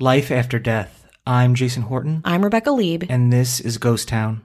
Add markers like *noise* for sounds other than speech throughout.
Life After Death. I'm Jason Horton. I'm Rebecca Leib. And this is Ghost Town.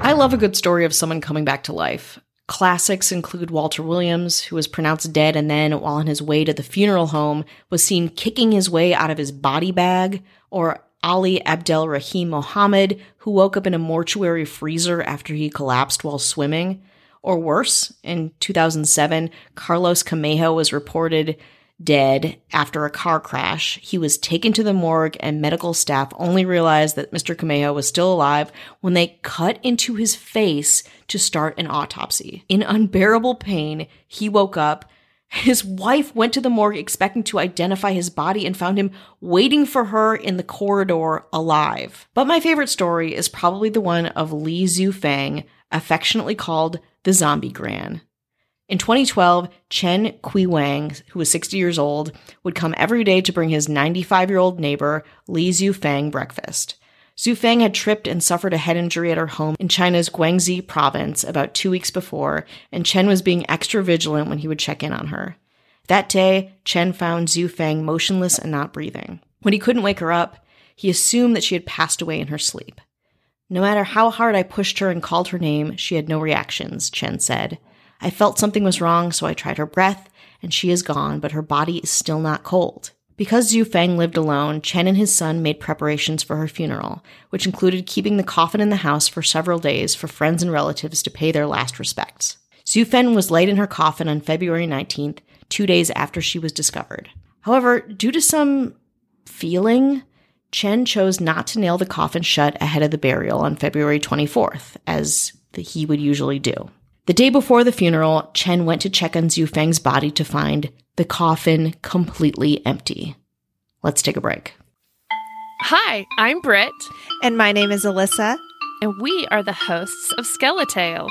I love a good story of someone coming back to life. Classics include Walter Williams, who was pronounced dead and then, while on his way to the funeral home, was seen kicking his way out of his body bag, or Ali Abdel Rahim Mohammed, who woke up in a mortuary freezer after he collapsed while swimming. Or worse, in 2007, Carlos Camejo was reported dead after a car crash. He was taken to the morgue, and medical staff only realized that Mr. Camejo was still alive when they cut into his face to start an autopsy. In unbearable pain, he woke up. His wife went to the morgue expecting to identify his body and found him waiting for her in the corridor alive. But my favorite story is probably the one of Li Zufang, affectionately called the Zombie Gran. In 2012, Chen Kui Wang, who was 60 years old, would come every day to bring his 95 year old neighbor, Li Zufang, breakfast. Zufang had tripped and suffered a head injury at her home in China's Guangxi province about two weeks before, and Chen was being extra vigilant when he would check in on her. That day, Chen found Zufang motionless and not breathing. When he couldn't wake her up, he assumed that she had passed away in her sleep. No matter how hard I pushed her and called her name, she had no reactions, Chen said. I felt something was wrong, so I tried her breath, and she is gone, but her body is still not cold. Because Zhu Feng lived alone, Chen and his son made preparations for her funeral, which included keeping the coffin in the house for several days for friends and relatives to pay their last respects. Zhu Feng was laid in her coffin on February 19th, two days after she was discovered. However, due to some feeling, Chen chose not to nail the coffin shut ahead of the burial on February 24th, as he would usually do. The day before the funeral, Chen went to check on Zhu Feng's body to find the coffin completely empty. Let's take a break. Hi, I'm Britt. And my name is Alyssa. And we are the hosts of Skeletales,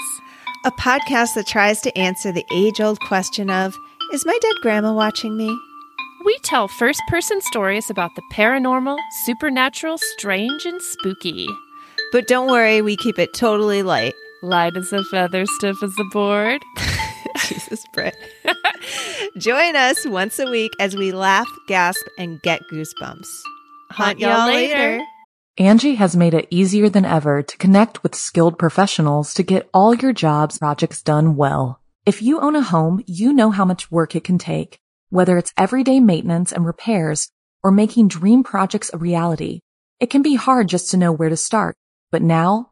a podcast that tries to answer the age old question of Is my dead grandma watching me? We tell first person stories about the paranormal, supernatural, strange, and spooky. But don't worry, we keep it totally light. Light as a feather, stiff as a board. *laughs* Jesus, Britt. *laughs* Join us once a week as we laugh, gasp, and get goosebumps. Hunt y'all later. Angi has made it easier than ever to connect with skilled professionals to get all your jobs projects done well. If you own a home, you know how much work it can take, whether it's everyday maintenance and repairs or making dream projects a reality. It can be hard just to know where to start, but now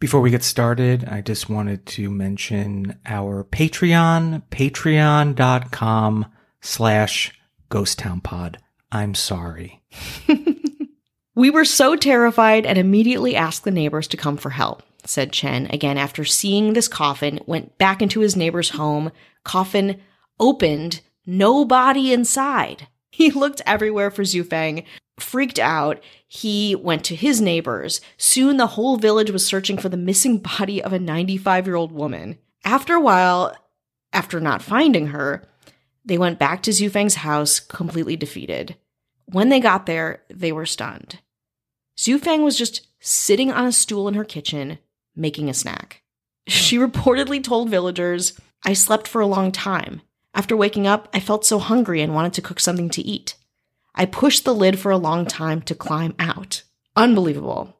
Before we get started, I just wanted to mention our Patreon, patreon.com slash ghosttownpod. I'm sorry. *laughs* We were so terrified and immediately asked the neighbors to come for help, said Chen, again after seeing this coffin, went back into his neighbor's home. Coffin opened, no body inside. *laughs* He looked everywhere for Zufang, freaked out. He went to his neighbors. Soon the whole village was searching for the missing body of a 95 year old woman. After a while, after not finding her, they went back to Zufang's house completely defeated. When they got there, they were stunned. Zufang was just sitting on a stool in her kitchen, making a snack. *laughs* She reportedly told villagers, I slept for a long time. After waking up, I felt so hungry and wanted to cook something to eat. I pushed the lid for a long time to climb out. Unbelievable.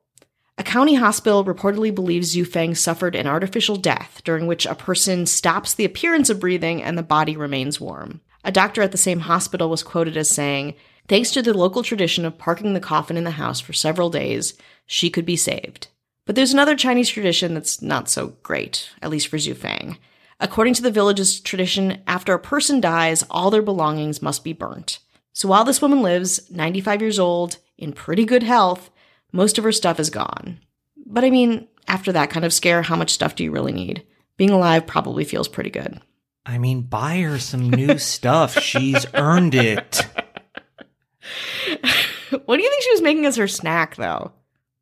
A county hospital reportedly believes Zufeng suffered an artificial death during which a person stops the appearance of breathing and the body remains warm. A doctor at the same hospital was quoted as saying, Thanks to the local tradition of parking the coffin in the house for several days, she could be saved. But there's another Chinese tradition that's not so great, at least for Zhu Zufang. According to the village's tradition, after a person dies, all their belongings must be burnt. So while this woman lives, 95 years old, in pretty good health, most of her stuff is gone. But I mean, after that kind of scare, how much stuff do you really need? Being alive probably feels pretty good. I mean, buy her some new *laughs* stuff. She's earned it. what do you think she was making as her snack, though?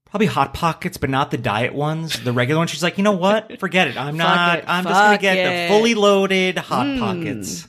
Probably hot pockets, but not the diet ones. The regular ones. She's like, you know what? Forget it. I'm *laughs* not. it. I'm just gonna get it. the fully loaded hot Mm. pockets.